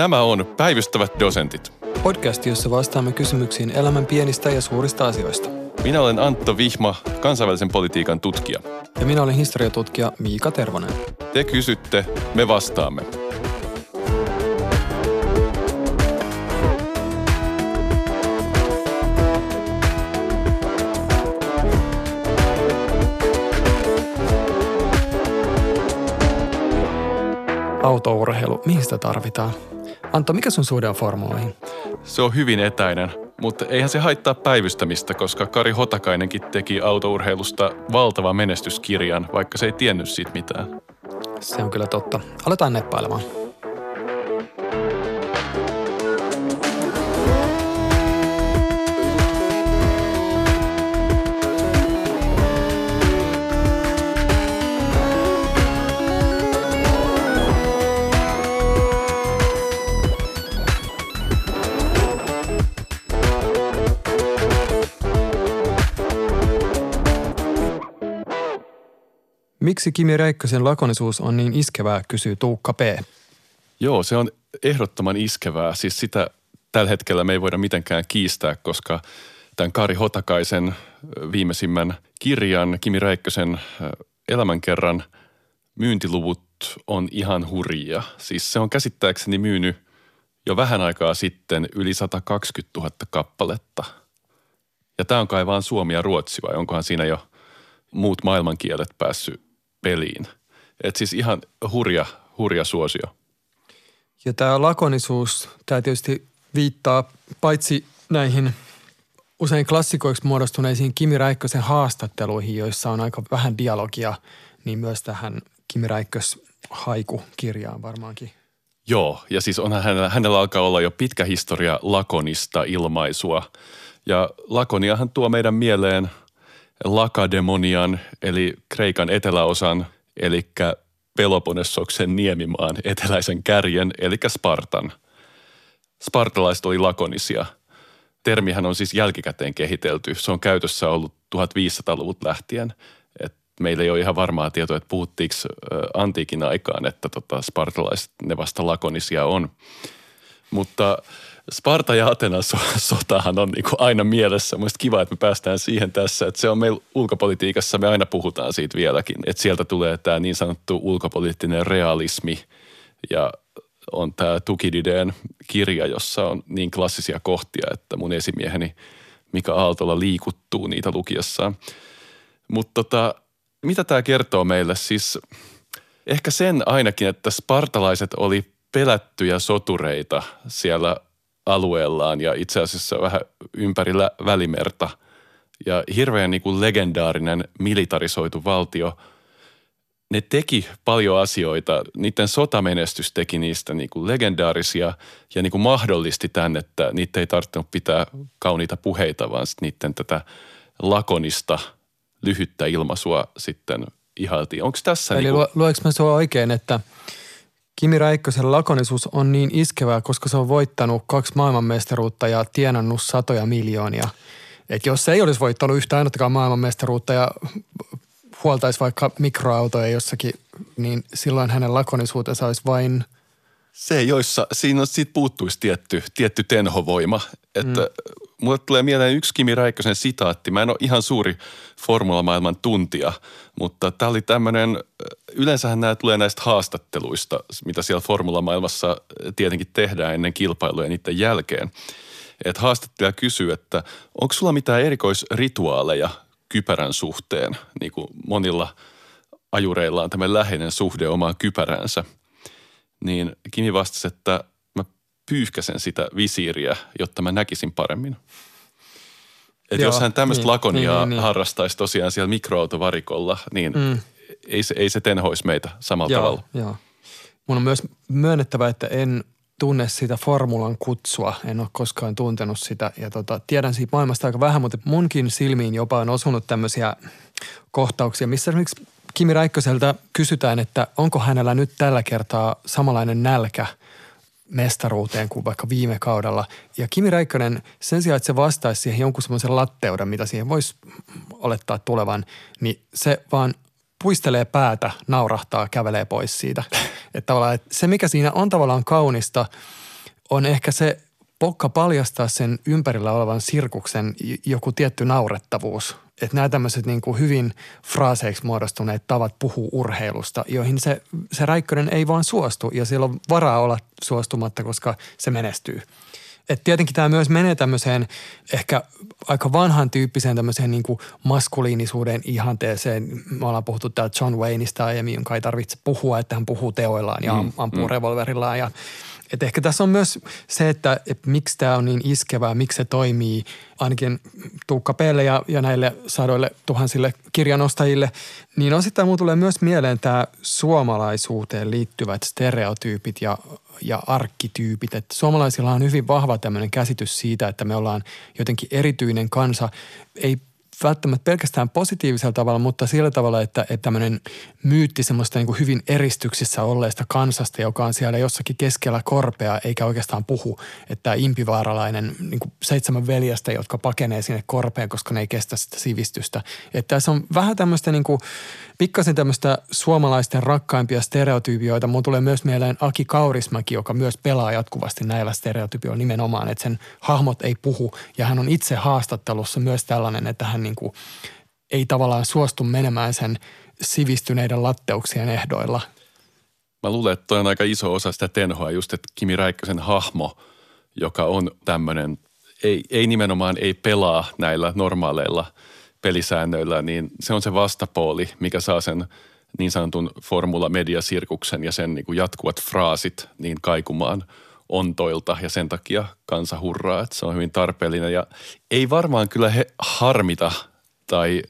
Tämä on Päivystävät dosentit. Podcast, jossa vastaamme kysymyksiin elämän pienistä ja suurista asioista. Minä olen Antto Vihma, kansainvälisen politiikan tutkija. Ja minä olen historiatutkija Miika Tervonen. Te kysytte, me vastaamme. Autourheilu, mihin sitä tarvitaan? Antto, mikä sun suhde on formuloihin? Se on hyvin etäinen, mutta eihän se haittaa päivystämistä, koska Kari Hotakainenkin teki autourheilusta valtavan menestyskirjan, vaikka se ei tiennyt siitä mitään. Se on kyllä totta. Aletaan neppailemaan. Miksi Kimi Räikkösen lakonisuus on niin iskevää, kysyy Tuukka P. Joo, se on ehdottoman iskevää. Siis sitä tällä hetkellä me ei voida mitenkään kiistää, koska tämän Kari Hotakaisen viimeisimmän kirjan, Kimi Räikkösen elämänkerran myyntiluvut on ihan hurjia. Siis se on käsittääkseni myynyt jo vähän aikaa sitten yli 120 000 kappaletta. Ja tämä on kai vaan Suomi ja Ruotsi vai onkohan siinä jo muut maailmankielet päässyt peliin. Et siis ihan hurja, hurja suosio. Ja tämä lakonisuus, tämä tietysti viittaa paitsi näihin usein klassikoiksi muodostuneisiin Kimi Räikkösen haastatteluihin, joissa on aika vähän dialogia, niin myös tähän Kimi Räikkös haikukirjaan varmaankin. Joo, ja siis onhan hänellä, hänellä alkaa olla jo pitkä historia lakonista ilmaisua. Ja lakoniahan tuo meidän mieleen Lakademonian, eli Kreikan eteläosan, eli Peloponnessoksen niemimaan eteläisen kärjen, eli Spartan. Spartalaiset oli lakonisia. Termihän on siis jälkikäteen kehitelty. Se on käytössä ollut 1500-luvut lähtien. Et meillä ei ole ihan varmaa tietoa, että puhuttiinko antiikin aikaan, että tota spartalaiset ne vasta lakonisia on. Mutta Sparta ja Atenan so- sotahan on niin aina mielessä. Mielestäni kiva, että me päästään siihen tässä. Että se on meillä ulkopolitiikassa, me aina puhutaan siitä vieläkin. Että sieltä tulee tämä niin sanottu ulkopoliittinen realismi ja on tämä Tukidideen kirja, jossa on niin klassisia kohtia, että mun esimieheni Mika Aaltola liikuttuu niitä lukiessaan. Mutta tota, mitä tämä kertoo meille? Siis ehkä sen ainakin, että spartalaiset oli pelättyjä sotureita siellä alueellaan ja itse asiassa vähän ympärillä välimerta. Ja hirveän niin kuin legendaarinen militarisoitu valtio. Ne teki paljon asioita. Niiden sotamenestys teki niistä niin kuin legendaarisia ja niin kuin mahdollisti tämän, että niitä ei tarvinnut pitää kauniita puheita, vaan niiden tätä lakonista, lyhyttä ilmaisua sitten ihailtiin. Onko tässä Eli niin lu- lueks mä sua oikein, että Kimi Räikkösen lakonisuus on niin iskevää, koska se on voittanut kaksi maailmanmestaruutta ja tienannut satoja miljoonia. Et jos se ei olisi voittanut yhtä ainoatakaan maailmanmestaruutta ja huoltaisi vaikka mikroautoja jossakin, niin silloin hänen lakonisuutensa olisi vain Se, joissa siinä on, siitä puuttuisi tietty, tietty tenhovoima. Että mm. mulle tulee mieleen yksi Kimi Räikkösen sitaatti. Mä en ole ihan suuri formulamaailman tuntija, mutta tämä oli tämmöinen, yleensähän nämä tulee näistä haastatteluista, mitä siellä formulamaailmassa tietenkin tehdään ennen kilpailuja ja niiden jälkeen. Että haastattelija kysyy, että onko sulla mitään erikoisrituaaleja kypärän suhteen, niin kuin monilla ajureilla on tämmöinen läheinen suhde omaan kypäränsä – niin Kimi vastasi, että mä pyyhkäsen sitä visiiriä, jotta mä näkisin paremmin. Että jos hän tämmöistä niin, lakoniaa niin, niin, niin. harrastaisi tosiaan siellä mikroautovarikolla, niin mm. ei, se, ei se tenhoisi meitä samalla Joo, tavalla. joo. Mun on myös myönnettävä, että en tunne sitä formulan kutsua. En ole koskaan tuntenut sitä ja tota, tiedän siitä maailmasta aika vähän, mutta munkin silmiin jopa on osunut tämmöisiä kohtauksia, missä esimerkiksi Kimi Räikköseltä kysytään, että onko hänellä nyt tällä kertaa samanlainen nälkä mestaruuteen kuin vaikka viime kaudella. Ja Kimi Räikkönen sen sijaan, että se vastaisi siihen jonkun semmoisen latteuden, mitä siihen voisi olettaa tulevan, niin se vaan puistelee päätä, naurahtaa, kävelee pois siitä. Että tavallaan että se, mikä siinä on tavallaan kaunista, on ehkä se pokka paljastaa sen ympärillä olevan sirkuksen joku tietty naurettavuus. Että nämä tämmöiset niin kuin hyvin fraaseiksi muodostuneet tavat puhuu urheilusta, joihin se, se Räikkönen ei vaan suostu ja siellä on varaa olla suostumatta, koska se menestyy. Et tietenkin tämä myös menee tämmöiseen ehkä aika vanhan tyyppiseen tämmöiseen niin kuin maskuliinisuuden ihanteeseen. Me ollaan puhuttu täällä John Wayneista aiemmin, jonka ei tarvitse puhua, että hän puhuu teoillaan ja mm, ampuu mm. revolverillaan. Ja, et ehkä tässä on myös se, että, että miksi tämä on niin iskevää, miksi se toimii ainakin Tuukka Pelle ja, ja näille sadoille tuhansille kirjanostajille, niin osittain mulle tulee myös mieleen tämä suomalaisuuteen liittyvät stereotyypit ja ja arkkityypit. Että suomalaisilla on hyvin vahva tämmöinen käsitys siitä, että me ollaan jotenkin erityinen kansa. Ei välttämättä pelkästään positiivisella tavalla, mutta sillä tavalla, että, että tämmöinen myytti semmoista niin kuin hyvin eristyksissä olleesta kansasta, joka on siellä jossakin keskellä korpea eikä oikeastaan puhu, että impivaaralainen niin kuin seitsemän veljestä, jotka pakenee sinne korpeen, koska ne ei kestä sitä sivistystä. Että tässä on vähän tämmöistä niin kuin pikkasen tämmöistä suomalaisten rakkaimpia stereotypioita. Mun tulee myös mieleen Aki Kaurismäki, joka myös pelaa jatkuvasti näillä stereotypioilla nimenomaan, että sen hahmot ei puhu. Ja hän on itse haastattelussa myös tällainen, että hän niin kuin ei tavallaan suostu menemään sen sivistyneiden latteuksien ehdoilla. Mä luulen, että toi on aika iso osa sitä tenhoa just, että Kimi Räikkösen hahmo, joka on tämmöinen, ei, ei nimenomaan ei pelaa näillä normaaleilla – pelisäännöillä, niin se on se vastapooli, mikä saa sen niin sanotun formula-mediasirkuksen ja sen niin kuin jatkuvat fraasit niin kaikumaan ontoilta ja sen takia kansa hurraa, että se on hyvin tarpeellinen. Ja ei varmaan kyllä he harmita tai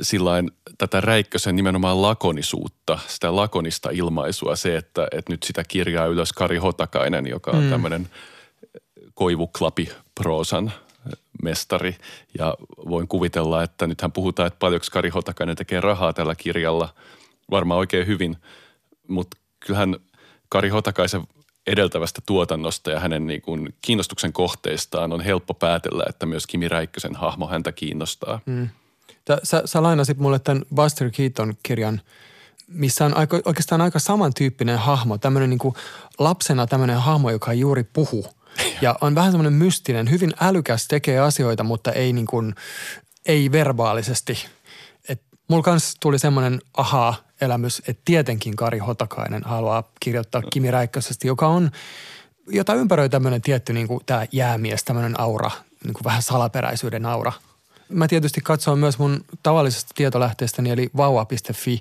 sillain tätä Räikkösen nimenomaan lakonisuutta, sitä lakonista ilmaisua, se, että, että nyt sitä kirjaa ylös Kari Hotakainen, joka on mm. tämmöinen koivuklapi proosan mestari. Ja voin kuvitella, että nythän puhutaan, että paljonko Kari Hotakainen tekee rahaa tällä kirjalla, varmaan oikein hyvin, mutta kyllähän Kari Hotakaisen edeltävästä tuotannosta ja hänen niin kuin kiinnostuksen kohteistaan on helppo päätellä, että myös Kimi Räikkösen hahmo häntä kiinnostaa. Mm. Sä, sä lainasit mulle tämän Buster Keaton kirjan, missä on aika, oikeastaan aika samantyyppinen hahmo, tämmöinen niin lapsena tämmöinen hahmo, joka ei juuri puhu – ja on vähän semmoinen mystinen, hyvin älykäs, tekee asioita, mutta ei niin kuin, ei verbaalisesti. Et mulla kanssa tuli semmoinen ahaa-elämys, että tietenkin Kari Hotakainen haluaa kirjoittaa Kimi Räikkösestä, joka on, jota ympäröi tämmöinen tietty niin kuin tämä jäämies, tämmöinen aura, niin kuin vähän salaperäisyyden aura – Mä tietysti katsoin myös mun tavallisesta tietolähteestäni eli vauva.fi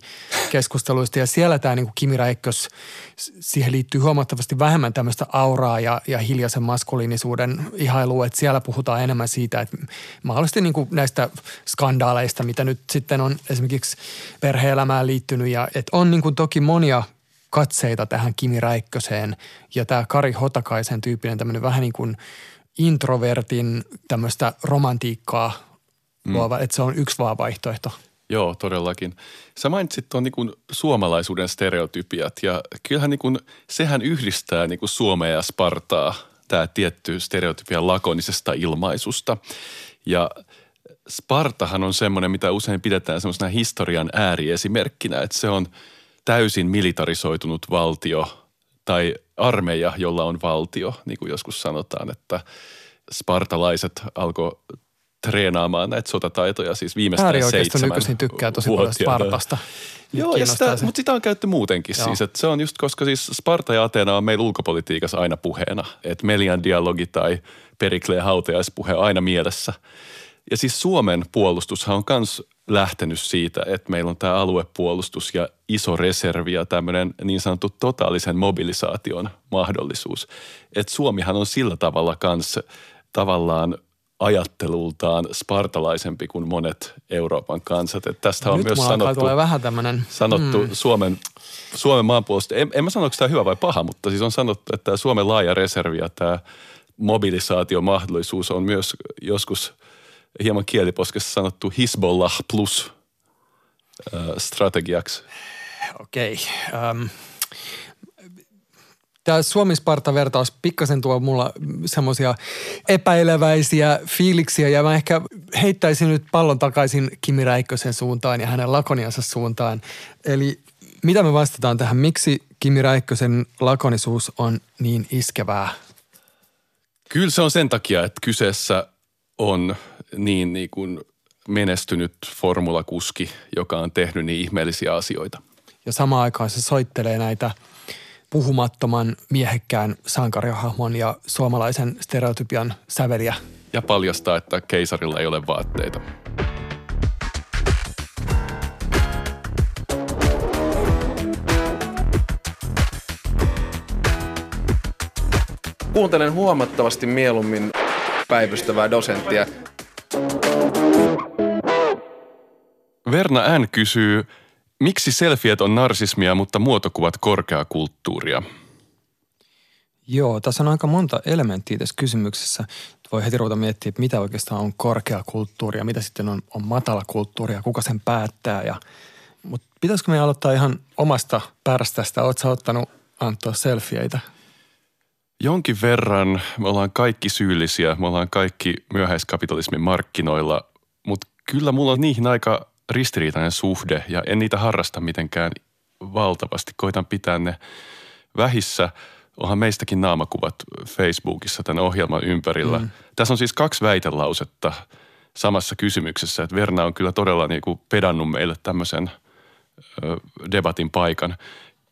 keskusteluista. Ja siellä tämä niin Kimi Räikkös, siihen liittyy huomattavasti vähemmän tämmöistä auraa ja, ja hiljaisen maskuliinisuuden ihailua, että siellä puhutaan enemmän siitä, että mahdollisesti niin kuin näistä skandaaleista, mitä nyt sitten on esimerkiksi perhe-elämään liittynyt. Ja että on niin kuin toki monia katseita tähän Kimi Räikköseen. Ja tämä Kari Hotakaisen tyyppinen tämmöinen vähän niin kuin introvertin tämmöistä romantiikkaa mm. luova, että se on yksi vaan vaihtoehto. Joo, todellakin. Sä mainitsit tuon niin suomalaisuuden stereotypiat ja kyllähän niin sehän yhdistää niin Suomea ja Spartaa, tämä tietty stereotypia lakonisesta ilmaisusta. Ja Spartahan on semmoinen, mitä usein pidetään semmoisena historian ääriesimerkkinä, että se on täysin militarisoitunut valtio tai armeija, jolla on valtio, niin kuin joskus sanotaan, että spartalaiset alkoi treenaamaan näitä sotataitoja siis viimeistään seitsemän nykyisin tykkää tosi paljon Spartasta. Joo, ja sitä, mutta sitä on käytetty muutenkin Joo. siis. Että se on just, koska siis Sparta ja Atena on meillä ulkopolitiikassa aina puheena. Että Melian dialogi tai Perikleen hautajaispuhe aina mielessä. Ja siis Suomen puolustushan on myös lähtenyt siitä, että meillä on tämä aluepuolustus ja iso reservi ja tämmöinen niin sanottu totaalisen mobilisaation mahdollisuus. Että Suomihan on sillä tavalla kanssa tavallaan ajattelultaan spartalaisempi kuin monet Euroopan kansat. Et tästä on Nyt myös sanottu, vähän tämmöinen, sanottu mm. Suomen, Suomen maanpuolustus. En, en mä sano, onko tämä hyvä vai paha, mutta siis on sanottu, että tämä Suomen laaja reservi ja tämä mobilisaatiomahdollisuus on myös joskus hieman kieliposkessa sanottu Hisbollah plus äh, strategiaksi. okei. Um, Tämä Suomi-Sparta-vertaus pikkasen tuo mulla semmoisia epäileväisiä fiiliksiä ja mä ehkä heittäisin nyt pallon takaisin Kimi Räikkösen suuntaan ja hänen lakoniansa suuntaan. Eli mitä me vastataan tähän, miksi Kimi Räikkösen lakonisuus on niin iskevää? Kyllä se on sen takia, että kyseessä on niin, niin kuin menestynyt formulakuski, joka on tehnyt niin ihmeellisiä asioita. Ja samaan aikaan se soittelee näitä puhumattoman miehekkään sankarihahmon ja suomalaisen stereotypian säveliä. Ja paljastaa, että keisarilla ei ole vaatteita. Kuuntelen huomattavasti mieluummin päivystävää dosenttia. Verna N. kysyy, miksi selfiet on narsismia, mutta muotokuvat korkeakulttuuria? Joo, tässä on aika monta elementtiä tässä kysymyksessä. Voi heti ruveta miettiä, että mitä oikeastaan on korkeakulttuuria, mitä sitten on, on matalakulttuuria, kuka sen päättää. Ja, mutta pitäisikö me aloittaa ihan omasta pärstästä? Oletko ottanut Antto selfieitä? Jonkin verran me ollaan kaikki syyllisiä, me ollaan kaikki myöhäiskapitalismin markkinoilla, mutta kyllä mulla on niihin aika ristiriitainen suhde ja en niitä harrasta mitenkään valtavasti. Koitan pitää ne vähissä. Onhan meistäkin naamakuvat Facebookissa tämän ohjelman ympärillä. Mm. Tässä on siis kaksi väitelausetta samassa kysymyksessä, että Verna on kyllä todella niin kuin pedannut meille tämmöisen ö, debatin paikan.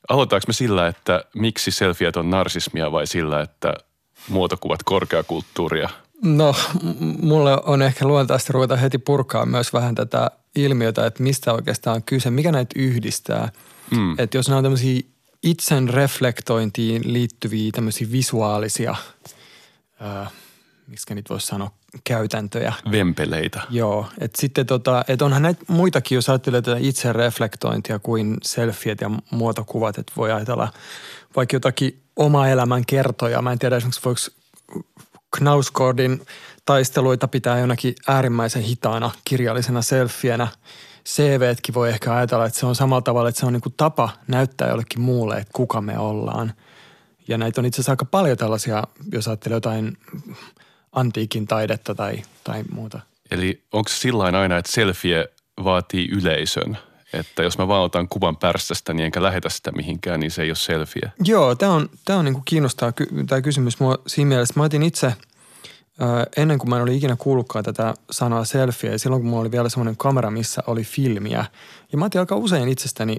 Aloitaanko me sillä, että miksi selfiet on narsismia vai sillä, että muotokuvat korkeakulttuuria? No, mulle on ehkä luontaista ruveta heti purkaa myös vähän tätä ilmiötä, että mistä oikeastaan on kyse, mikä näitä yhdistää. Mm. Että jos nämä on tämmöisiä itsen reflektointiin liittyviä tämmöisiä visuaalisia, äh, miksi niitä voisi sanoa, käytäntöjä. Vempeleitä. Joo, että sitten tota, että onhan näitä muitakin, jos ajattelee tätä itse reflektointia kuin selfiet ja muotokuvat, että voi ajatella vaikka jotakin oma elämän kertoja. Mä en tiedä esimerkiksi voiko Knausgårdin taisteluita pitää jonakin äärimmäisen hitaana kirjallisena selfienä. CVtkin voi ehkä ajatella, että se on samalla tavalla, että se on niin kuin tapa näyttää jollekin muulle, että kuka me ollaan. Ja näitä on itse asiassa aika paljon tällaisia, jos ajattelee jotain antiikin taidetta tai, tai muuta. Eli onko sillain aina, että selfie vaatii yleisön? Että jos mä vaan otan kuvan pärstästä, niin enkä lähetä sitä mihinkään, niin se ei ole selfie. Joo, tämä on, tää on niinku kiinnostaa tämä kysymys mua siinä mielessä. Mä otin itse, ennen kuin mä en oli ikinä kuullutkaan tätä sanaa selfie, ja silloin kun mulla oli vielä semmoinen kamera, missä oli filmiä. Ja mä otin aika usein itsestäni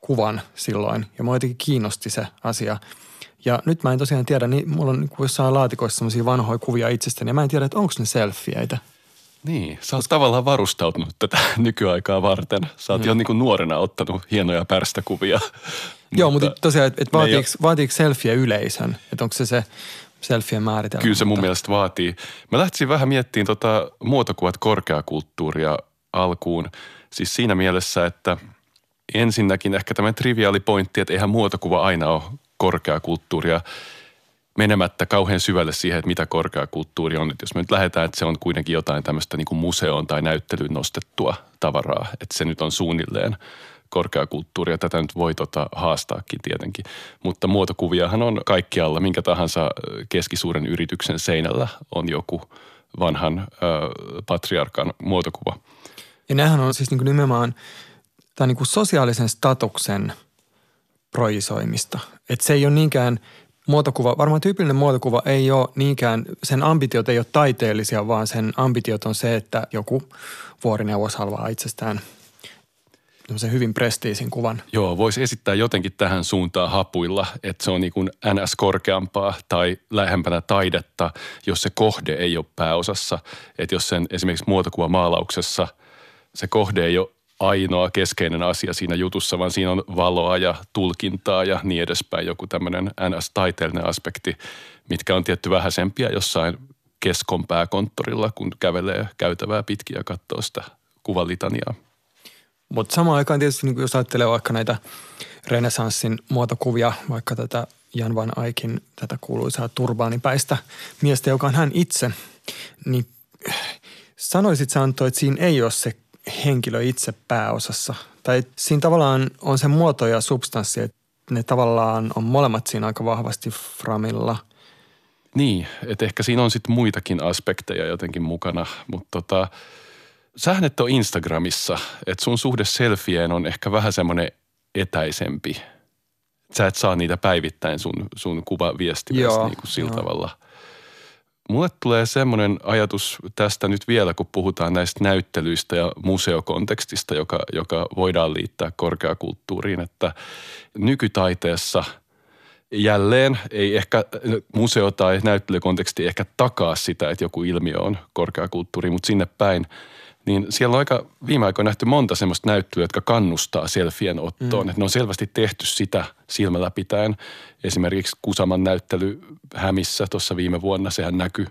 kuvan silloin, ja mua jotenkin kiinnosti se asia. Ja nyt mä en tosiaan tiedä, niin mulla on niinku jossain laatikoissa semmoisia vanhoja kuvia itsestäni, ja mä en tiedä, että onko ne selfieitä. Niin, sä oot tavallaan varustautunut tätä nykyaikaa varten. Sä oot jo niin kuin nuorena ottanut hienoja pärstäkuvia. Joo, mutta tosiaan, että et vaatiiko, vaatiiko selfie yleisön? Että onko se se selfien määritelmä? Kyllä se mun Mutta- mielestä vaatii. Mä lähtisin vähän miettimään tota muotokuvat korkeakulttuuria alkuun. Siis siinä mielessä, että ensinnäkin ehkä tämä triviaali pointti, että eihän muotokuva aina ole korkeakulttuuria menemättä kauhean syvälle siihen, että mitä korkeakulttuuri on. Että jos me nyt lähdetään, että se on kuitenkin jotain tämmöistä niin kuin museoon tai näyttelyyn nostettua tavaraa, että se nyt on suunnilleen korkeakulttuuria. Tätä nyt voi tota haastaakin tietenkin. Mutta muotokuviahan on kaikkialla. Minkä tahansa keskisuuren yrityksen seinällä on joku vanhan ö, patriarkan muotokuva. Ja nämähän on siis niin kuin nimenomaan tämä niin kuin sosiaalisen statuksen projisoimista. Että se ei ole niinkään muotokuva, varmaan tyypillinen muotokuva ei ole niinkään, sen ambitiot ei ole taiteellisia, vaan sen ambitiot on se, että joku vuorineuvos haluaa itsestään se hyvin prestiisin kuvan. Joo, voisi esittää jotenkin tähän suuntaan hapuilla, että se on niin kuin NS korkeampaa tai lähempänä taidetta, jos se kohde ei ole pääosassa. Että jos sen esimerkiksi muotokuvamaalauksessa se kohde ei ole ainoa keskeinen asia siinä jutussa, vaan siinä on valoa ja tulkintaa ja niin edespäin. Joku tämmöinen NS-taiteellinen aspekti, mitkä on tietty vähäisempiä jossain keskon pääkonttorilla, kun kävelee käytävää pitkin ja katsoo sitä kuvalitaniaa. Mutta samaan aikaan tietysti, niin jos ajattelee vaikka näitä renesanssin muotokuvia, vaikka tätä Jan van Aikin tätä kuuluisaa turbaanipäistä miestä, joka on hän itse, niin sanoisit sä Antto, että siinä ei ole se henkilö itse pääosassa. Tai siinä tavallaan on se muoto ja substanssi, että ne tavallaan on molemmat siinä aika vahvasti framilla. Niin, että ehkä siinä on sitten muitakin aspekteja jotenkin mukana, mutta tota, sähän et ole Instagramissa, että sun suhde selfieen on ehkä vähän semmoinen etäisempi. Sä et saa niitä päivittäin sun, sun kuvaviestimeistä niin kuin sillä joo. tavalla – Mulle tulee semmoinen ajatus tästä nyt vielä, kun puhutaan näistä näyttelyistä ja museokontekstista, joka, joka voidaan liittää korkeakulttuuriin, että nykytaiteessa jälleen ei ehkä museo- tai näyttelykonteksti ehkä takaa sitä, että joku ilmiö on korkeakulttuuri, mutta sinne päin – niin siellä on aika viime aikoina nähty monta semmoista näyttelyä, jotka kannustaa selfien ottoon. Mm. Että ne on selvästi tehty sitä silmällä pitäen. Esimerkiksi Kusaman näyttely Hämissä tuossa viime vuonna, sehän näkyy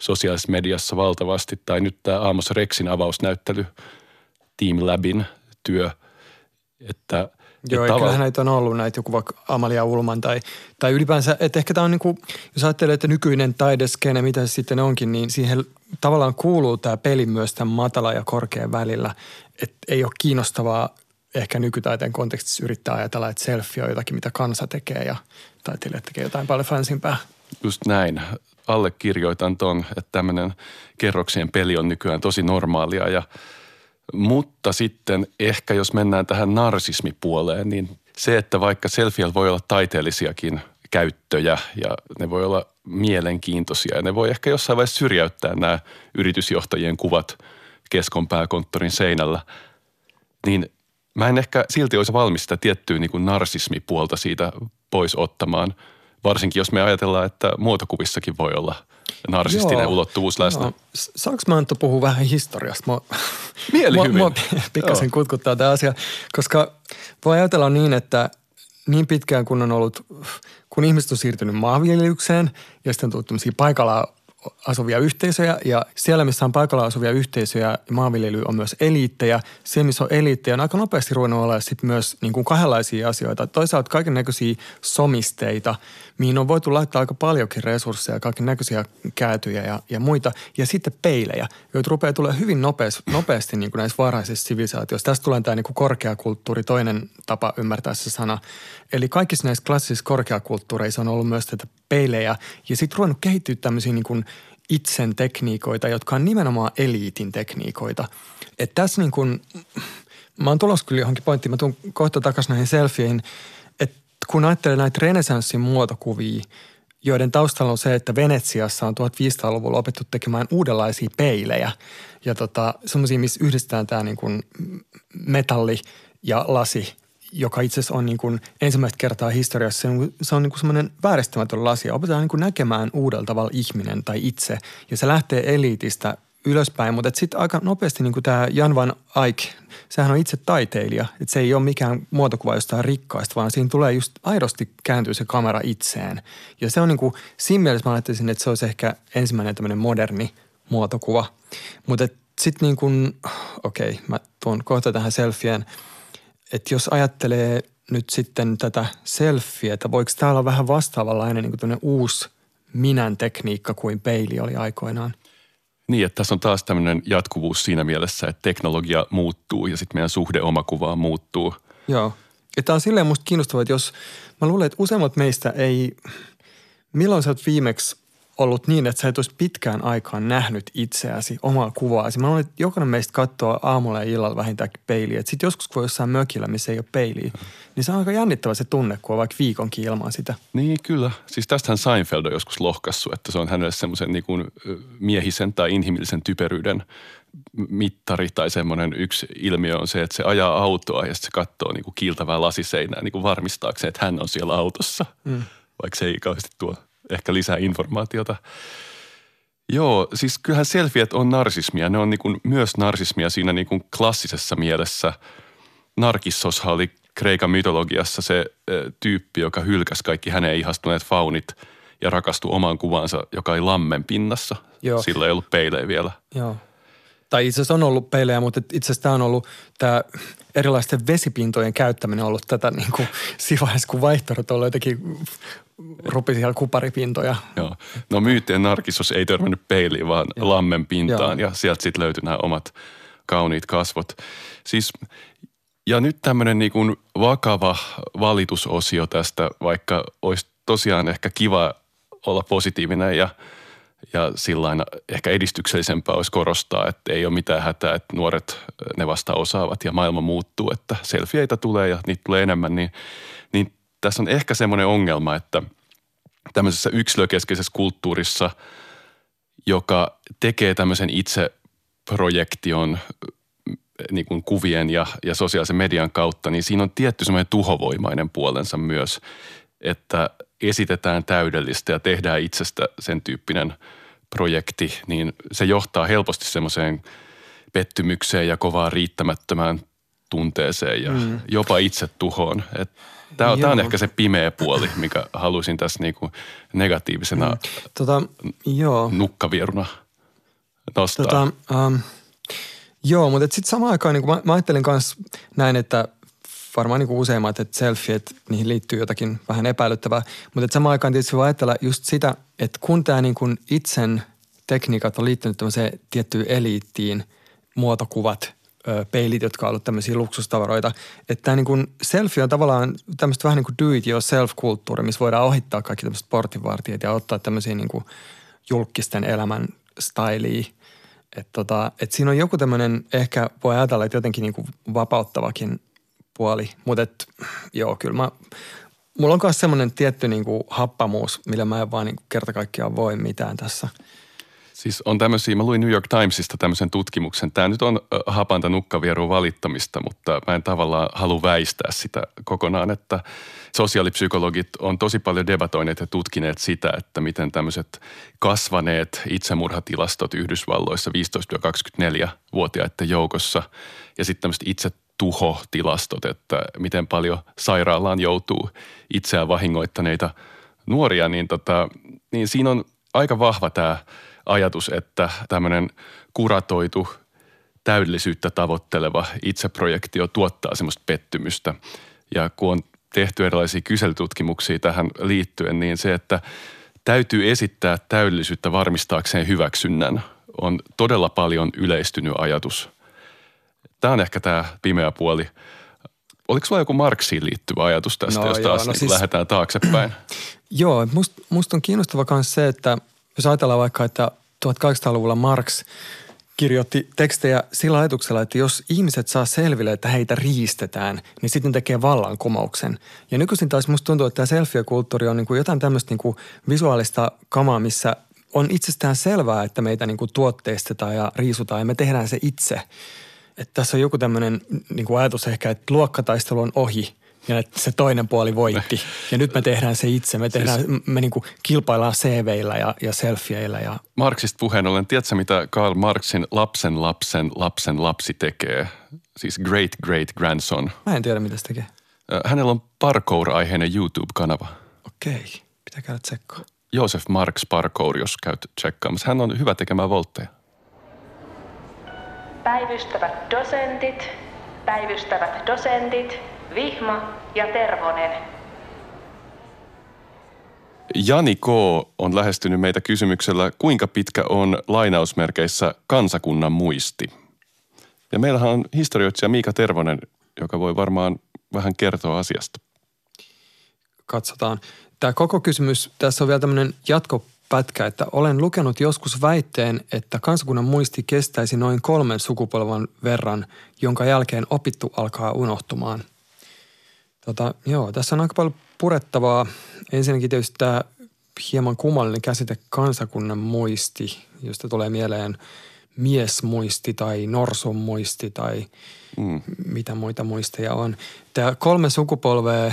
sosiaalisessa mediassa valtavasti. Tai nyt tämä Aamos Rexin avausnäyttely, Team Labin työ. Että Joo, ja kyllähän näitä on ollut näitä joku vaikka Amalia Ulman tai, tai ylipäänsä, että ehkä tämä on niin kuin, jos ajattelee, että nykyinen taideskene, mitä se sitten onkin, niin siihen tavallaan kuuluu tämä peli myös tämän matala ja korkean välillä. Että ei ole kiinnostavaa ehkä nykytaiteen kontekstissa yrittää ajatella, että selfie on jotakin, mitä kansa tekee ja taiteilijat tekee jotain paljon fansimpää. Just näin. Allekirjoitan ton, että tämmöinen kerroksien peli on nykyään tosi normaalia ja mutta sitten ehkä jos mennään tähän narsismipuoleen, niin se, että vaikka selfiellä voi olla taiteellisiakin käyttöjä ja ne voi olla mielenkiintoisia ja ne voi ehkä jossain vaiheessa syrjäyttää nämä yritysjohtajien kuvat keskon pääkonttorin seinällä, niin mä en ehkä silti olisi valmis sitä tiettyä niin kuin narsismipuolta siitä pois ottamaan, varsinkin jos me ajatellaan, että muotokuvissakin voi olla narsistinen Joo. ulottuvuus läsnä. Joo. Saanko mä Antto puhua vähän historiasta? Mua, Mieli hyvin. Mua pikkasen kutkuttaa tämä asia, koska voi ajatella niin, että niin pitkään kun on ollut, kun ihmiset on siirtynyt maanviljelykseen ja sitten on tullut paikalla asuvia yhteisöjä ja siellä, missä on paikalla asuvia yhteisöjä, maanviljely on myös eliittejä. Siellä, missä on eliittejä, on aika nopeasti ruvennut olla sitten myös niin kuin kahdenlaisia asioita. Toisaalta kaiken näköisiä somisteita, mihin on voitu laittaa aika paljonkin resursseja, kaiken näköisiä käytyjä ja, ja muita. Ja sitten peilejä, joita rupeaa tulee hyvin nopeasti, nopeasti niin kuin näissä varhaisissa sivilisaatioissa. Tästä tulee tämä niin kuin korkeakulttuuri, toinen tapa ymmärtää se sana. Eli kaikissa näissä klassisissa korkeakulttuureissa on ollut myös tätä peilejä ja sitten ruvennut kehittyä tämmöisiä niin kuin itsen tekniikoita, jotka on nimenomaan eliitin tekniikoita. Että tässä niin kuin, mä oon tulossa kyllä johonkin pointtiin, mä tuun kohta takaisin näihin selfieihin, kun ajattelee näitä renesanssin muotokuvia, joiden taustalla on se, että Venetsiassa on 1500-luvulla opettu tekemään uudenlaisia peilejä ja tota, semmoisia, missä yhdistetään tämä niin kuin metalli ja lasi joka itse asiassa on niin kuin ensimmäistä kertaa historiassa, se on, niin kuin semmoinen vääristämätön lasi. Opetetaan niin kuin näkemään uudella tavalla ihminen tai itse. Ja se lähtee eliitistä ylöspäin, mutta sitten aika nopeasti niin tämä Jan van Eyck, sehän on itse taiteilija. Että se ei ole mikään muotokuva jostain rikkaista, vaan siinä tulee just aidosti kääntyy se kamera itseen. Ja se on niin kuin, siinä mielessä mä ajattelisin, että se olisi ehkä ensimmäinen tämmöinen moderni muotokuva. Mutta sitten niin kuin, okei, okay, mä tuon kohta tähän selfien – että jos ajattelee nyt sitten tätä selfieä, että voiko tämä olla vähän vastaavanlainen niin kuin uusi minän tekniikka kuin peili oli aikoinaan? Niin, että tässä on taas tämmöinen jatkuvuus siinä mielessä, että teknologia muuttuu ja sitten meidän suhde omakuvaan muuttuu. Joo. Ja tämä on silleen musta kiinnostavaa, että jos mä luulen, että useimmat meistä ei, milloin sä oot viimeksi ollut niin, että sä et olisi pitkään aikaan nähnyt itseäsi, omaa kuvaasi. Mä luulen, että jokainen meistä katsoo aamulla ja illalla vähintäänkin peiliä. Sitten joskus, kun jossain mökillä, missä ei ole peiliä, niin se on aika jännittävä se tunne, kun on vaikka viikonkin ilman sitä. Niin, kyllä. Siis tästähän Seinfeld on joskus lohkassu, että se on hänelle semmoisen niin kuin miehisen tai inhimillisen typeryyden mittari tai semmoinen yksi ilmiö on se, että se ajaa autoa ja sitten se katsoo niin kuin kiiltävää lasiseinää niin kuin varmistaakseen, että hän on siellä autossa, mm. vaikka se ei kauheasti tuo ehkä lisää informaatiota. Joo, siis kyllähän selfiet on narsismia. Ne on niin kuin myös narsismia siinä niin kuin klassisessa mielessä. Narkissoshan oli Kreikan mytologiassa se tyyppi, joka hylkäsi kaikki hänen ihastuneet faunit ja rakastui omaan kuvaansa, joka oli lammen pinnassa. Joo. Sillä ei ollut peilejä vielä. Joo. Tai itse asiassa on ollut peilejä, mutta itse asiassa tämä on ollut tämä erilaisten vesipintojen käyttäminen on ollut tätä niin kuin siinä vaiheessa, kun vaihtoehdot on jotenkin rupi siellä kuparipintoja. Joo. No myyttien narkissus ei törmännyt peiliin, vaan Joo. lammen pintaan Joo. ja sieltä sitten löytyi nämä omat kauniit kasvot. Siis, ja nyt tämmöinen niin kuin vakava valitusosio tästä, vaikka olisi tosiaan ehkä kiva olla positiivinen ja, ja sillain ehkä edistyksellisempää olisi korostaa, että ei ole mitään hätää, että nuoret ne vasta osaavat ja maailma muuttuu, että selfieitä tulee ja niitä tulee enemmän, niin, niin tässä on ehkä semmoinen ongelma, että tämmöisessä yksilökeskeisessä kulttuurissa, joka tekee tämmöisen itse projektion niin kuin kuvien ja, ja sosiaalisen median kautta, niin siinä on tietty semmoinen tuhovoimainen puolensa myös, että esitetään täydellistä ja tehdään itsestä sen tyyppinen projekti, niin se johtaa helposti semmoiseen pettymykseen ja kovaan riittämättömään tunteeseen ja mm. jopa itse tuhoon. Tämä on, tää on ehkä se pimeä puoli, mikä halusin tässä niinku negatiivisena mm. Tota, joo. nukkavieruna nostaa. Tota, ähm, joo, mutta sitten samaan aikaan niin mä, mä ajattelin myös näin, että varmaan niin useimmat, että selfieet, niihin liittyy jotakin vähän epäilyttävää. Mutta et samaan aikaan tietysti voi ajatella just sitä, että kun tämä niin kuin itsen tekniikat on liittynyt tämmöiseen tiettyyn eliittiin, muotokuvat, peilit, jotka on ollut tämmöisiä luksustavaroita, että niin kuin selfie on tavallaan tämmöistä vähän niin kuin do it yourself-kulttuuri, missä voidaan ohittaa kaikki tämmöiset portinvartijat ja ottaa tämmöisiä niin kuin julkisten elämän styliä. Että tota, et siinä on joku tämmöinen, ehkä voi ajatella, että jotenkin niin kuin vapauttavakin puoli, mutta et, joo, kyllä mä, mulla on myös semmoinen tietty niin kuin happamuus, millä mä en vaan niin kuin kerta kaikkiaan voi mitään tässä. Siis on tämmöisiä, mä luin New York Timesista tämmöisen tutkimuksen. Tämä nyt on hapanta nukkavieruun valittamista, mutta mä en tavallaan halua väistää sitä kokonaan, että sosiaalipsykologit on tosi paljon debatoineet ja tutkineet sitä, että miten tämmöiset kasvaneet itsemurhatilastot Yhdysvalloissa 15-24-vuotiaiden joukossa ja sitten tämmöiset itse tuhotilastot, että miten paljon sairaalaan joutuu itseään vahingoittaneita nuoria, niin, tota, niin siinä on aika vahva tämä ajatus, että tämmöinen kuratoitu, täydellisyyttä tavoitteleva itseprojektio tuottaa semmoista pettymystä. Ja kun on tehty erilaisia kyselytutkimuksia tähän liittyen, niin se, että täytyy esittää täydellisyyttä varmistaakseen hyväksynnän, on todella paljon yleistynyt ajatus. Tämä on ehkä tämä pimeä puoli. Oliko sulla joku Marksiin liittyvä ajatus tästä, No jos joo, taas no no siis... siis- lähdetään taaksepäin? Joo, musta must on kiinnostava myös se, että jos ajatellaan vaikka, että 1800-luvulla Marx kirjoitti tekstejä sillä ajatuksella, että jos ihmiset saa selville, että heitä riistetään, niin sitten tekee vallankumouksen. Ja nykyisin taas musta tuntuu, että tämä selfie-kulttuuri on niin kuin jotain tämmöistä niin kuin visuaalista kamaa, missä on itsestään selvää, että meitä niin kuin tuotteistetaan ja riisutaan ja me tehdään se itse. Että tässä on joku tämmöinen niin kuin ajatus ehkä, että luokkataistelu on ohi ja että se toinen puoli voitti. Ja nyt me tehdään se itse. Me, tehdään, siis... me niin kuin kilpaillaan CVillä ja, ja selfieillä. Ja... Marksista puheen ollen, tiedätkö mitä Karl Marxin lapsen lapsen lapsen lapsi tekee? Siis great great grandson. Mä en tiedä, mitä se tekee. Hänellä on parkour-aiheinen YouTube-kanava. Okei, pitää käydä tsekkaa. Josef Marx Parkour, jos käyt tsekkaamassa. Hän on hyvä tekemään voltteja. Päivystävät dosentit, päivystävät dosentit, Vihma ja Tervonen. Jani K. on lähestynyt meitä kysymyksellä, kuinka pitkä on lainausmerkeissä kansakunnan muisti. Ja meillähän on historioitsija Miika Tervonen, joka voi varmaan vähän kertoa asiasta. Katsotaan. Tämä koko kysymys, tässä on vielä tämmöinen jatkopätkä, että olen lukenut joskus väitteen, että kansakunnan muisti kestäisi noin kolmen sukupolven verran, jonka jälkeen opittu alkaa unohtumaan. Tota, joo, tässä on aika paljon purettavaa. Ensinnäkin tietysti tämä hieman kummallinen käsite kansakunnan muisti, josta tulee mieleen miesmuisti tai norsun muisti tai mm. mitä muita muisteja on. Tämä kolme sukupolvea,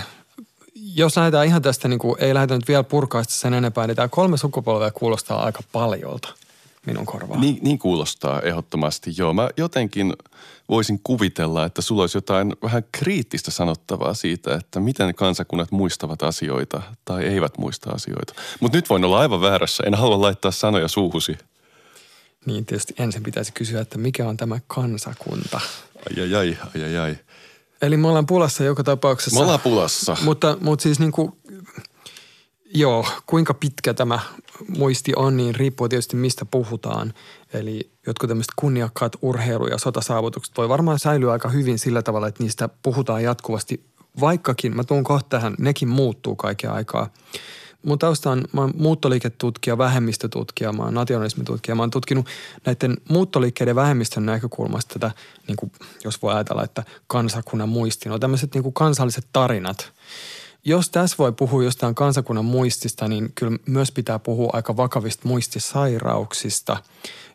jos lähdetään ihan tästä, niin kuin, ei lähdetä nyt vielä purkaa sitä sen enempää, niin tämä kolme sukupolvea kuulostaa aika paljolta. Minun korvaan. Niin, niin kuulostaa ehdottomasti, joo. Mä jotenkin voisin kuvitella, että sulla olisi jotain vähän kriittistä sanottavaa siitä, että miten kansakunnat muistavat asioita tai eivät muista asioita. Mutta nyt voin olla aivan väärässä, en halua laittaa sanoja suuhusi. Niin tietysti ensin pitäisi kysyä, että mikä on tämä kansakunta. Ai ai ai, ai ai ai. Eli me ollaan pulassa joka tapauksessa. Me ollaan pulassa. Mutta, mutta siis niin kuin, joo, kuinka pitkä tämä muisti on, niin riippuu tietysti mistä puhutaan. Eli jotkut tämmöiset kunniakkaat urheilu- ja sotasaavutukset voi varmaan säilyä aika hyvin sillä tavalla, että niistä puhutaan jatkuvasti. Vaikkakin, mä tuun kohta tähän, nekin muuttuu kaiken aikaa. Mun tausta on, mä oon muuttoliiketutkija, vähemmistötutkija, mä oon nationalismitutkija. Mä oon tutkinut näiden muuttoliikkeiden vähemmistön näkökulmasta tätä, niin kuin, jos voi ajatella, että kansakunnan muisti. No tämmöiset niin kansalliset tarinat. Jos tässä voi puhua jostain kansakunnan muistista, niin kyllä myös pitää puhua aika vakavista muistisairauksista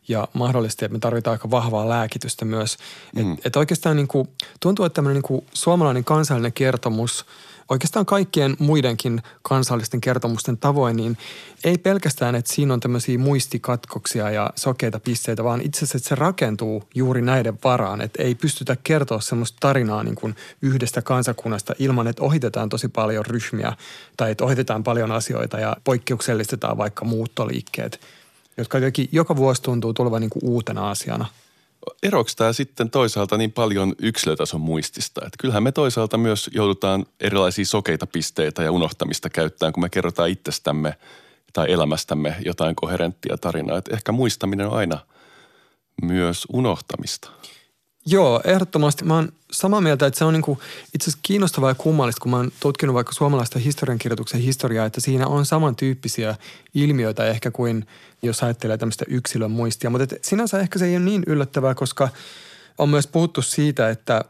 ja mahdollisesti, että me tarvitaan aika vahvaa lääkitystä myös. Mm. Et, et oikeastaan niin kuin, tuntuu, että tämmöinen niin kuin suomalainen kansallinen kertomus – oikeastaan kaikkien muidenkin kansallisten kertomusten tavoin, niin ei pelkästään, että siinä on tämmöisiä muistikatkoksia ja sokeita pisteitä, vaan itse asiassa että se rakentuu juuri näiden varaan. Että ei pystytä kertoa semmoista tarinaa niin kuin yhdestä kansakunnasta ilman, että ohitetaan tosi paljon ryhmiä tai että ohitetaan paljon asioita ja poikkeuksellistetaan vaikka muuttoliikkeet, jotka joka vuosi tuntuu tulevan niin kuin uutena asiana – eroksi tämä sitten toisaalta niin paljon yksilötason muistista? Että kyllähän me toisaalta myös joudutaan erilaisia sokeita pisteitä ja unohtamista käyttämään, kun me kerrotaan itsestämme tai elämästämme jotain koherenttia tarinaa. Että ehkä muistaminen on aina myös unohtamista. Joo, ehdottomasti. Mä oon samaa mieltä, että se on niinku itse asiassa kiinnostavaa ja kummallista, kun mä oon tutkinut vaikka suomalaista historiankirjoituksen historiaa, että siinä on samantyyppisiä ilmiöitä ehkä kuin jos ajattelee tämmöistä yksilön muistia. Mutta sinänsä ehkä se ei ole niin yllättävää, koska on myös puhuttu siitä, että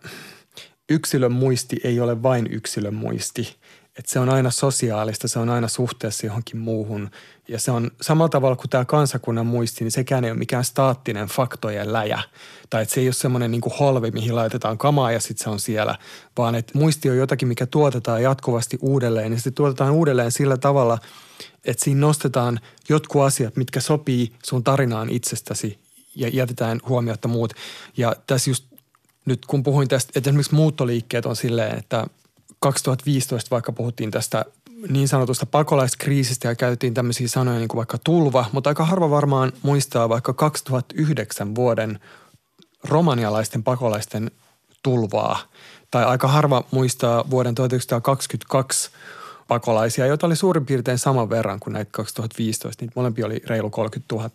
yksilön muisti ei ole vain yksilön muisti – että se on aina sosiaalista, se on aina suhteessa johonkin muuhun. Ja se on samalla tavalla kuin tämä kansakunnan muisti, niin sekään ei ole mikään staattinen faktojen läjä. Tai että se ei ole semmoinen niin holvi, mihin laitetaan kamaa ja sitten se on siellä. Vaan että muisti on jotakin, mikä tuotetaan jatkuvasti uudelleen. Ja se tuotetaan uudelleen sillä tavalla, että siinä nostetaan jotkut asiat, mitkä sopii sun tarinaan itsestäsi ja jätetään huomiota muut. Ja tässä just nyt kun puhuin tästä, että esimerkiksi muuttoliikkeet on silleen, että 2015 vaikka puhuttiin tästä niin sanotusta pakolaiskriisistä ja käytiin tämmöisiä sanoja niin kuin vaikka tulva, mutta aika harva varmaan muistaa vaikka 2009 vuoden romanialaisten pakolaisten tulvaa. Tai aika harva muistaa vuoden 1922 pakolaisia, joita oli suurin piirtein saman verran kuin näitä 2015. Niitä molempia oli reilu 30 000.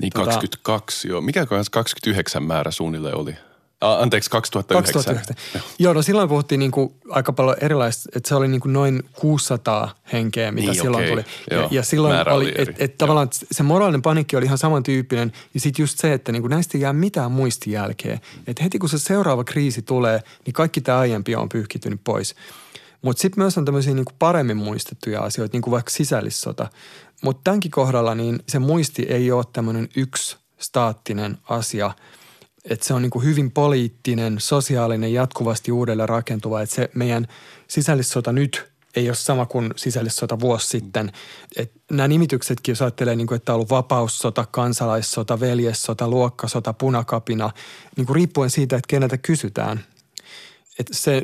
Niin 22, tota, joo. Mikä 29 määrä suunnilleen oli? Anteeksi, 2009. 2009. Joo. Joo, no silloin puhuttiin niin kuin aika paljon erilaista, että se oli niin kuin noin 600 henkeä, mitä niin, silloin okay. tuli. Ja, ja silloin Määrä oli, että et tavallaan se moraalinen panikki oli ihan samantyyppinen. Ja sitten just se, että niin kuin näistä ei jää mitään muistijälkeä. Että heti kun se seuraava kriisi tulee, niin kaikki tämä aiempi on pyyhkitynyt pois. Mutta sitten myös on tämmöisiä niin kuin paremmin muistettuja asioita, niin kuin vaikka sisällissota. Mutta tämänkin kohdalla niin se muisti ei ole tämmöinen yksi staattinen asia – että se on niin kuin hyvin poliittinen, sosiaalinen, jatkuvasti uudelleen rakentuva. Että se meidän sisällissota nyt ei ole sama kuin sisällissota vuosi sitten. Et nämä nimityksetkin, jos ajattelee, niin kuin, että on ollut vapaussota, kansalaissota, veljessota, luokkasota, punakapina, niin kuin riippuen siitä, että keneltä kysytään. Et se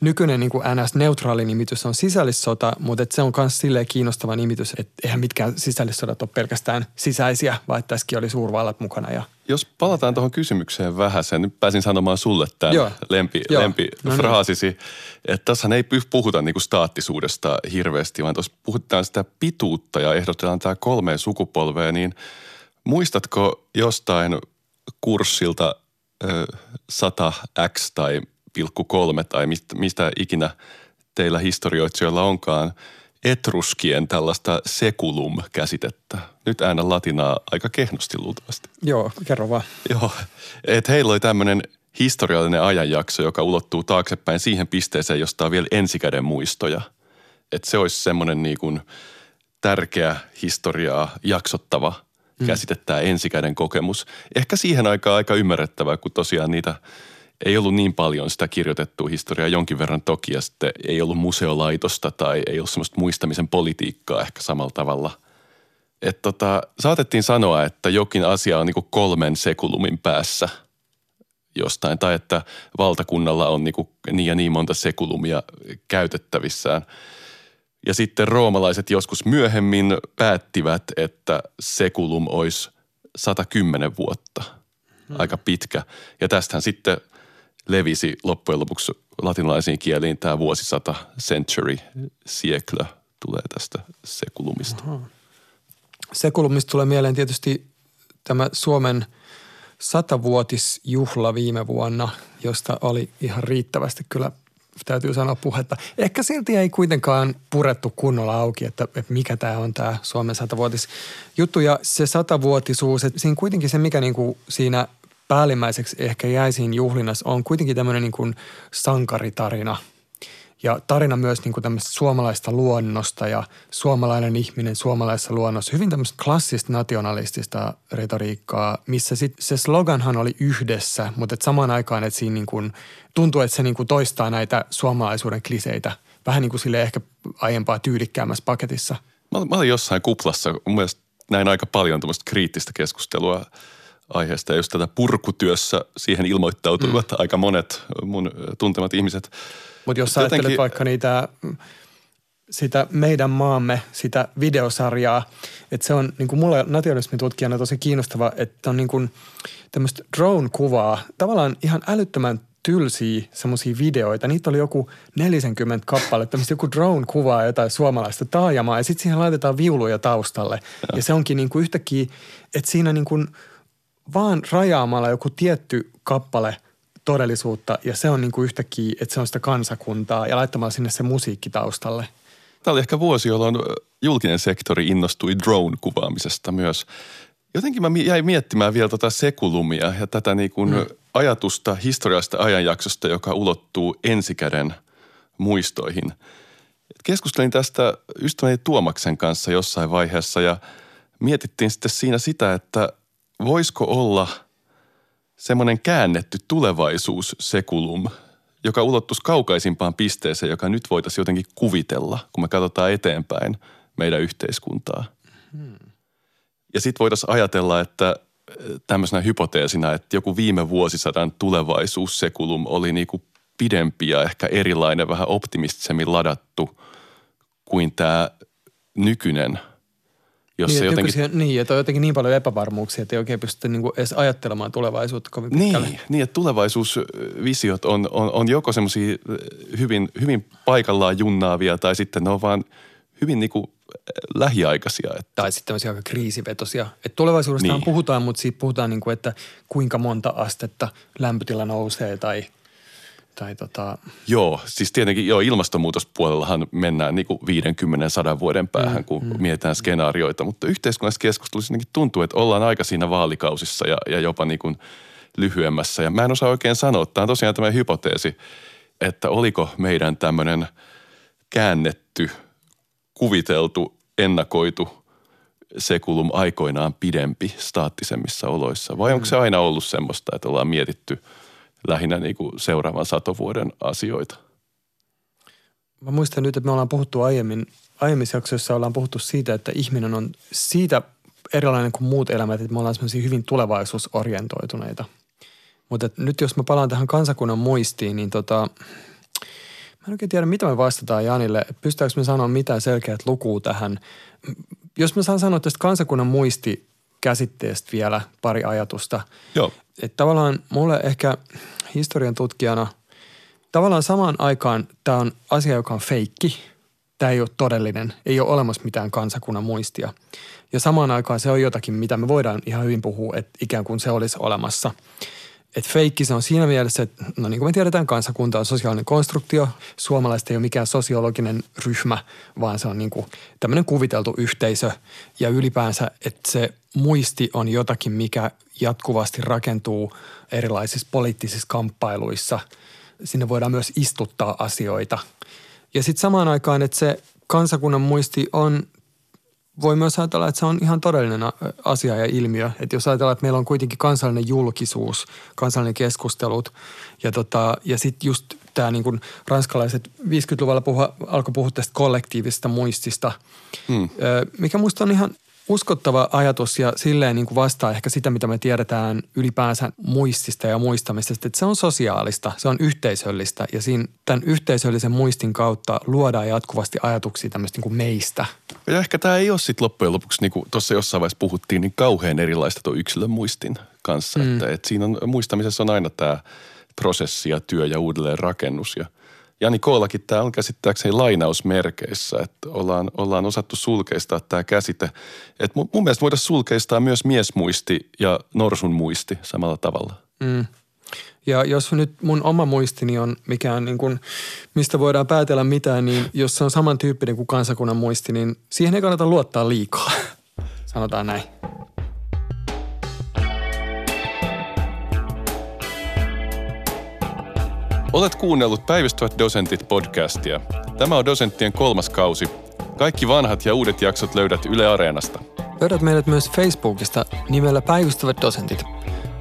nykyinen niin kuin NS-neutraali nimitys on sisällissota, mutta et se on myös silleen kiinnostava nimitys, että eihän mitkään sisällissodat ole pelkästään sisäisiä, vaan että tässäkin oli suurvallat mukana. Ja... Jos palataan tuohon kysymykseen vähän, sen nyt pääsin sanomaan sulle tämän Joo. lempi, Joo. lempifraasisi, no niin. että tässä ei puhuta niin kuin staattisuudesta hirveästi, vaan tuossa puhutaan sitä pituutta ja ehdotetaan tämä kolmeen sukupolveen, niin muistatko jostain kurssilta 100x tai tai mistä, mistä ikinä teillä historioitsijoilla onkaan, etruskien tällaista sekulum-käsitettä. Nyt äänä latinaa aika kehnosti luultavasti. Joo, kerro vaan. Joo, että heillä oli tämmöinen historiallinen ajanjakso, joka ulottuu taaksepäin siihen pisteeseen, josta on vielä ensikäden muistoja. Että se olisi semmoinen niin kuin tärkeä historiaa jaksottava mm. käsite, tämä ensikäden kokemus. Ehkä siihen aikaan aika ymmärrettävää, kun tosiaan niitä – ei ollut niin paljon sitä kirjoitettua historiaa jonkin verran toki ja sitten ei ollut museolaitosta tai ei ollut semmoista muistamisen politiikkaa ehkä samalla tavalla. että tota, saatettiin sanoa, että jokin asia on niin kolmen sekulumin päässä jostain, tai että valtakunnalla on niin, niin ja niin monta sekulumia käytettävissään. Ja sitten roomalaiset joskus myöhemmin päättivät, että sekulum olisi 110 vuotta, hmm. aika pitkä. Ja tästähän sitten levisi loppujen lopuksi latinalaisiin kieliin tämä vuosisata, century, siècle tulee tästä sekulumista. Aha. Sekulumista tulee mieleen tietysti tämä Suomen satavuotisjuhla viime vuonna, josta oli ihan riittävästi kyllä täytyy sanoa puhetta. Ehkä silti ei kuitenkaan purettu kunnolla auki, että, että mikä tämä on tämä Suomen satavuotis juttu. Ja se satavuotisuus, että siinä kuitenkin se, mikä niinku siinä päällimmäiseksi ehkä jäi siinä juhlinnassa, on kuitenkin tämmöinen niinku sankaritarina – ja tarina myös niin kuin tämmöistä suomalaista luonnosta ja suomalainen ihminen suomalaisessa luonnossa. Hyvin tämmöistä klassista nationalistista retoriikkaa, missä sit se sloganhan oli yhdessä, mutta et samaan aikaan, että siinä niin kuin, tuntuu, että se niin kuin toistaa näitä suomalaisuuden kliseitä vähän niin kuin sille ehkä aiempaa tyylikkäämmässä paketissa. Mä, mä olin jossain kuplassa, mun mielestä näin aika paljon tämmöistä kriittistä keskustelua aiheesta ja just tätä purkutyössä siihen ilmoittautuivat mm. aika monet mun tuntemat ihmiset – mutta jos sä Jotenkin... ajattelet vaikka niitä sitä meidän maamme, sitä videosarjaa, että se on niin kuin mulle nationalismin tutkijana tosi kiinnostava, että on niin kuin tämmöistä drone-kuvaa, tavallaan ihan älyttömän tylsiä semmoisia videoita. Niitä oli joku 40 kappaletta, mistä joku drone kuvaa jotain suomalaista taajamaa ja sitten siihen laitetaan viuluja taustalle. Ja, ja se onkin niin kuin yhtäkkiä, että siinä niin kuin vaan rajaamalla joku tietty kappale todellisuutta ja se on niin kuin yhtäkkiä, että se on sitä kansakuntaa ja laittamalla sinne se musiikki taustalle. Tämä oli ehkä vuosi, jolloin julkinen sektori innostui drone-kuvaamisesta myös. Jotenkin mä jäin miettimään vielä tota sekulumia ja tätä niin kuin mm. ajatusta historiasta ajanjaksosta, joka ulottuu ensikäden muistoihin. Keskustelin tästä ystäväni Tuomaksen kanssa jossain vaiheessa ja mietittiin sitten siinä sitä, että voisiko olla – semmoinen käännetty tulevaisuus sekulum, joka ulottuisi kaukaisimpaan pisteeseen, joka nyt voitaisiin jotenkin kuvitella, kun me katsotaan eteenpäin meidän yhteiskuntaa. Hmm. Ja sitten voitaisiin ajatella, että eh, tämmöisenä hypoteesina, että joku viime vuosisadan tulevaisuus sekulum oli niinku pidempi ja ehkä erilainen, vähän optimistisemmin ladattu kuin tämä nykyinen – jos niin, se jotenkin... niin, että on jotenkin niin paljon epävarmuuksia, että ei oikein pysty niin edes ajattelemaan tulevaisuutta kovin pitkälle. Niin, niin että tulevaisuusvisiot on, on, on joko semmoisia hyvin, hyvin paikallaan junnaavia tai sitten ne on vaan hyvin niin kuin lähiaikaisia. Että... Tai sitten tämmöisiä aika kriisivetosia. Että tulevaisuudesta niin. puhutaan, mutta siitä puhutaan niin kuin, että kuinka monta astetta lämpötila nousee tai – tai tota... Joo, siis tietenkin joo, ilmastonmuutospuolellahan mennään niin kuin 50-100 vuoden päähän, mm, kun mm, mietitään skenaarioita, mutta yhteiskunnallisessa keskustelussa tuntuu, että ollaan aika siinä vaalikausissa ja, ja jopa niin kuin lyhyemmässä. Ja mä en osaa oikein sanoa, tämä on tosiaan tämä hypoteesi, että oliko meidän tämmöinen käännetty, kuviteltu, ennakoitu sekulum aikoinaan pidempi staattisemmissa oloissa? Vai onko se mm. aina ollut semmoista, että ollaan mietitty – lähinnä niin kuin seuraavan satovuoden asioita. Mä muistan nyt, että me ollaan puhuttu aiemmin, aiemmissa jaksoissa ollaan puhuttu siitä, että ihminen on siitä erilainen kuin muut elämät, että me ollaan semmoisia hyvin tulevaisuusorientoituneita. Mutta nyt jos mä palaan tähän kansakunnan muistiin, niin tota, mä en oikein tiedä, mitä me vastataan Janille. Pystytäänkö me sanoa mitään selkeät lukua tähän? Jos mä saan sanoa tästä kansakunnan muisti käsitteestä vielä pari ajatusta. Joo. Että tavallaan mulle ehkä historian tutkijana, tavallaan samaan aikaan tämä on asia, joka on feikki. Tämä ei ole todellinen, ei ole olemassa mitään kansakunnan muistia. Ja samaan aikaan se on jotakin, mitä me voidaan ihan hyvin puhua, että ikään kuin se olisi olemassa – että feikki se on siinä mielessä, että no niin kuin me tiedetään, kansakunta on sosiaalinen konstruktio. Suomalaiset ei ole mikään sosiologinen ryhmä, vaan se on niin kuin tämmöinen kuviteltu yhteisö. Ja ylipäänsä, että se muisti on jotakin, mikä jatkuvasti rakentuu erilaisissa poliittisissa kamppailuissa. Sinne voidaan myös istuttaa asioita. Ja sitten samaan aikaan, että se kansakunnan muisti on voi myös ajatella, että se on ihan todellinen asia ja ilmiö. Että jos ajatellaan, että meillä on kuitenkin kansallinen julkisuus, kansallinen keskustelut ja, tota, ja sitten just tämä niin kuin ranskalaiset 50-luvulla puhua, alkoi puhua tästä kollektiivisesta muistista, hmm. mikä musta on ihan uskottava ajatus ja silleen niin kuin vastaa ehkä sitä, mitä me tiedetään ylipäänsä muistista ja muistamisesta, että se on sosiaalista, se on yhteisöllistä ja siinä tämän yhteisöllisen muistin kautta luodaan jatkuvasti ajatuksia tämmöistä niin kuin meistä. Ja ehkä tämä ei ole sitten loppujen lopuksi, niin kuin tuossa jossain vaiheessa puhuttiin, niin kauhean erilaista tuo yksilön muistin kanssa. Mm. Että, että siinä on, muistamisessa on aina tämä prosessi ja työ ja uudelleen rakennus ja – Jani Koolakin tämä on käsittääkseni lainausmerkeissä, että ollaan, ollaan osattu sulkeistaa tämä käsite. Et mun, mun mielestä voidaan sulkeistaa myös miesmuisti ja norsun muisti samalla tavalla. Mm. Ja jos nyt mun oma muistini on mikään niin kuin, mistä voidaan päätellä mitään, niin jos se on samantyyppinen kuin kansakunnan muisti, niin siihen ei kannata luottaa liikaa. Sanotaan näin. Olet kuunnellut Päivystävät dosentit podcastia. Tämä on dosenttien kolmas kausi. Kaikki vanhat ja uudet jaksot löydät Yle Areenasta. Löydät meidät myös Facebookista nimellä Päivystävät dosentit.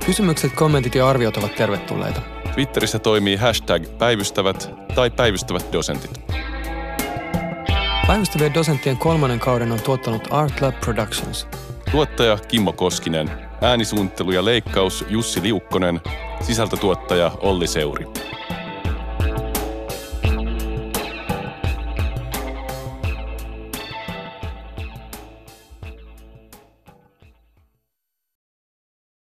Kysymykset, kommentit ja arviot ovat tervetulleita. Twitterissä toimii hashtag päivystävät tai päivystävät dosentit. Päivystävien dosenttien kolmannen kauden on tuottanut Art Lab Productions. Tuottaja Kimmo Koskinen, äänisuunnittelu ja leikkaus Jussi Liukkonen, sisältötuottaja Olli Seuri.